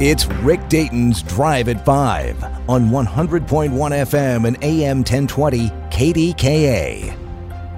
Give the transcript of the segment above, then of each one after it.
It's Rick Dayton's Drive at 5 on 100.1 FM and AM 1020 KDKA.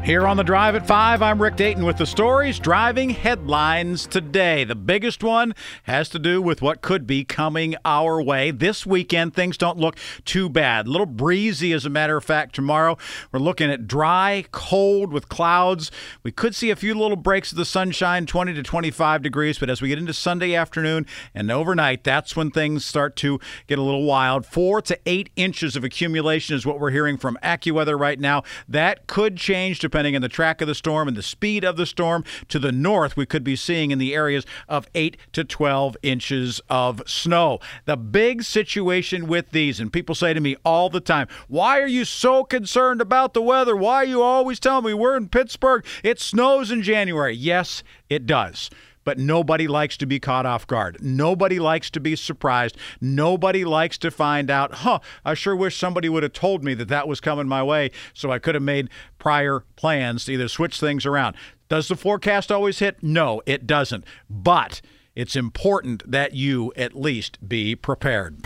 Here on the Drive at 5, I'm Rick Dayton with the stories driving headlines today. The biggest one has to do with what could be coming our way. This weekend, things don't look too bad. A little breezy, as a matter of fact, tomorrow. We're looking at dry, cold with clouds. We could see a few little breaks of the sunshine, 20 to 25 degrees, but as we get into Sunday afternoon and overnight, that's when things start to get a little wild. Four to eight inches of accumulation is what we're hearing from AccuWeather right now. That could change to depending on the track of the storm and the speed of the storm. To the north, we could be seeing in the areas of 8 to 12 inches of snow. The big situation with these, and people say to me all the time, Why are you so concerned about the weather? Why are you always telling me we're in Pittsburgh? It snows in January. Yes, it does but nobody likes to be caught off guard. Nobody likes to be surprised. Nobody likes to find out, huh, I sure wish somebody would have told me that that was coming my way so I could have made prior plans to either switch things around. Does the forecast always hit? No, it doesn't. But it's important that you at least be prepared.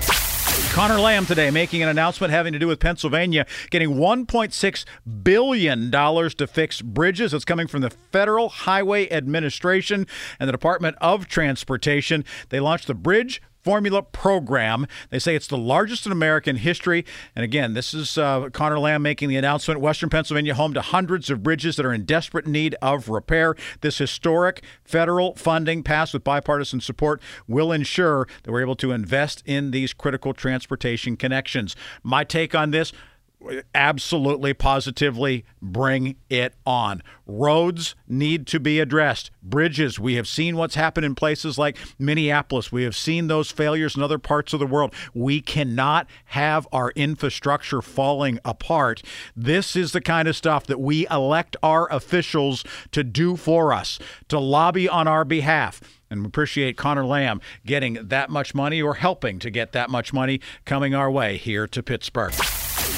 Conor Lamb today making an announcement having to do with Pennsylvania getting $1.6 billion to fix bridges. It's coming from the Federal Highway Administration and the Department of Transportation. They launched the Bridge Formula program. They say it's the largest in American history. And again, this is uh, Conor Lamb making the announcement. Western Pennsylvania, home to hundreds of bridges that are in desperate need of repair. This historic federal funding passed with bipartisan support will ensure that we're able to invest in these critical transportation connections. My take on this absolutely positively bring it on. Roads need to be addressed. Bridges, we have seen what's happened in places like Minneapolis. We have seen those failures in other parts of the world. We cannot have our infrastructure falling apart. This is the kind of stuff that we elect our officials to do for us, to lobby on our behalf and we appreciate Conor Lamb getting that much money or helping to get that much money coming our way here to Pittsburgh.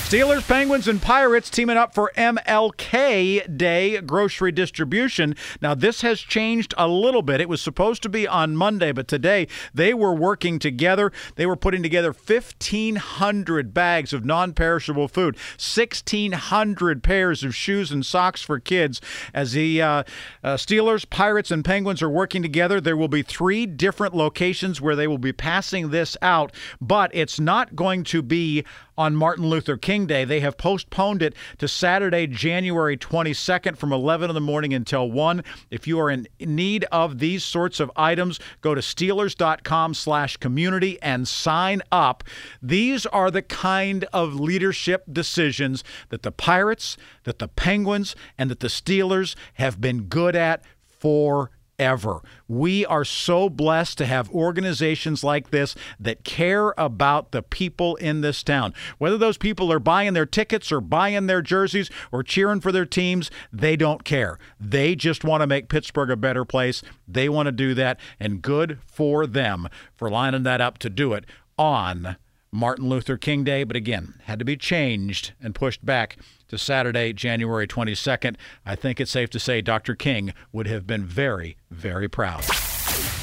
Steelers, Penguins, and Pirates teaming up for MLK Day grocery distribution. Now, this has changed a little bit. It was supposed to be on Monday, but today they were working together. They were putting together 1,500 bags of non perishable food, 1,600 pairs of shoes and socks for kids. As the uh, uh, Steelers, Pirates, and Penguins are working together, there will be three different locations where they will be passing this out, but it's not going to be on Martin Luther King Day. They have postponed it to Saturday, January 22nd from 11 in the morning until 1. If you are in need of these sorts of items, go to steelers.com slash community and sign up. These are the kind of leadership decisions that the Pirates, that the Penguins, and that the Steelers have been good at for ever. We are so blessed to have organizations like this that care about the people in this town. Whether those people are buying their tickets or buying their jerseys or cheering for their teams, they don't care. They just want to make Pittsburgh a better place. They want to do that, and good for them for lining that up to do it on Martin Luther King Day, but again, had to be changed and pushed back to Saturday, January 22nd. I think it's safe to say Dr. King would have been very, very proud.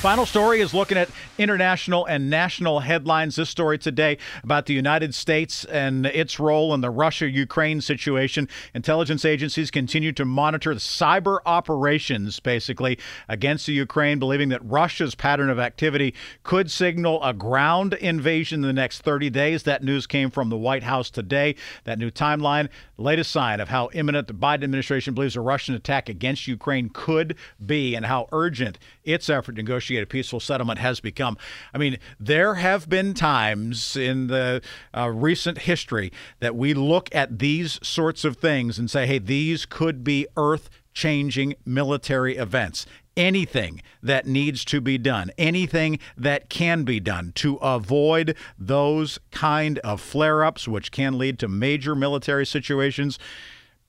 Final story is looking at international and national headlines. This story today about the United States and its role in the Russia Ukraine situation. Intelligence agencies continue to monitor the cyber operations, basically, against the Ukraine, believing that Russia's pattern of activity could signal a ground invasion in the next 30 days. That news came from the White House today. That new timeline, latest sign of how imminent the Biden administration believes a Russian attack against Ukraine could be and how urgent its effort to negotiate a peaceful settlement has become. I mean, there have been times in the uh, recent history that we look at these sorts of things and say, hey, these could be earth changing military events. Anything that needs to be done, anything that can be done to avoid those kind of flare ups, which can lead to major military situations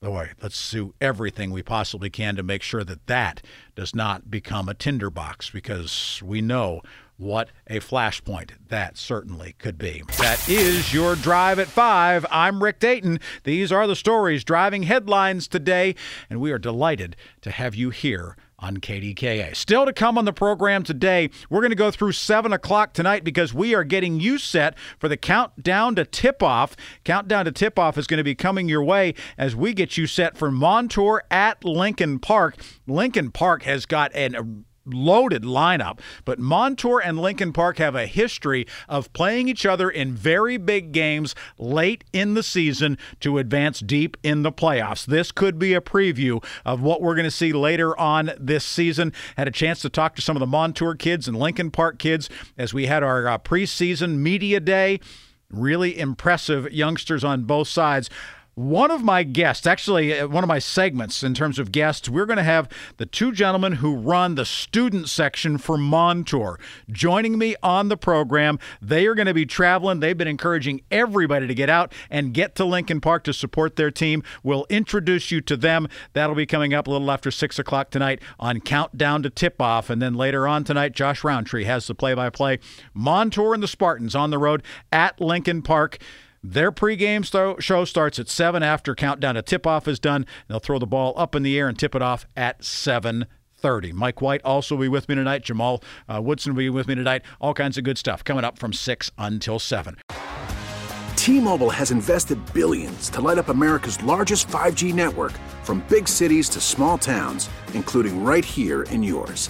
boy, let's do everything we possibly can to make sure that that does not become a tinderbox because we know what a flashpoint that certainly could be. That is your Drive at 5. I'm Rick Dayton. These are the stories driving headlines today, and we are delighted to have you here on KDKA. Still to come on the program today, we're going to go through 7 o'clock tonight because we are getting you set for the countdown to tip off. Countdown to tip off is going to be coming your way as we get you set for Montour at Lincoln Park. Lincoln Park has got an loaded lineup, but Montour and Lincoln Park have a history of playing each other in very big games late in the season to advance deep in the playoffs. This could be a preview of what we're going to see later on this season. Had a chance to talk to some of the Montour kids and Lincoln Park kids as we had our uh, preseason media day. Really impressive youngsters on both sides. One of my guests, actually, uh, one of my segments in terms of guests, we're going to have the two gentlemen who run the student section for Montour joining me on the program. They are going to be traveling. They've been encouraging everybody to get out and get to Lincoln Park to support their team. We'll introduce you to them. That'll be coming up a little after 6 o'clock tonight on Countdown to Tip Off. And then later on tonight, Josh Rowntree has the play by play. Montour and the Spartans on the road at Lincoln Park. Their pregame show starts at 7 after countdown to tip off is done. They'll throw the ball up in the air and tip it off at 7 30. Mike White also will be with me tonight. Jamal uh, Woodson will be with me tonight. All kinds of good stuff coming up from 6 until 7. T Mobile has invested billions to light up America's largest 5G network from big cities to small towns, including right here in yours.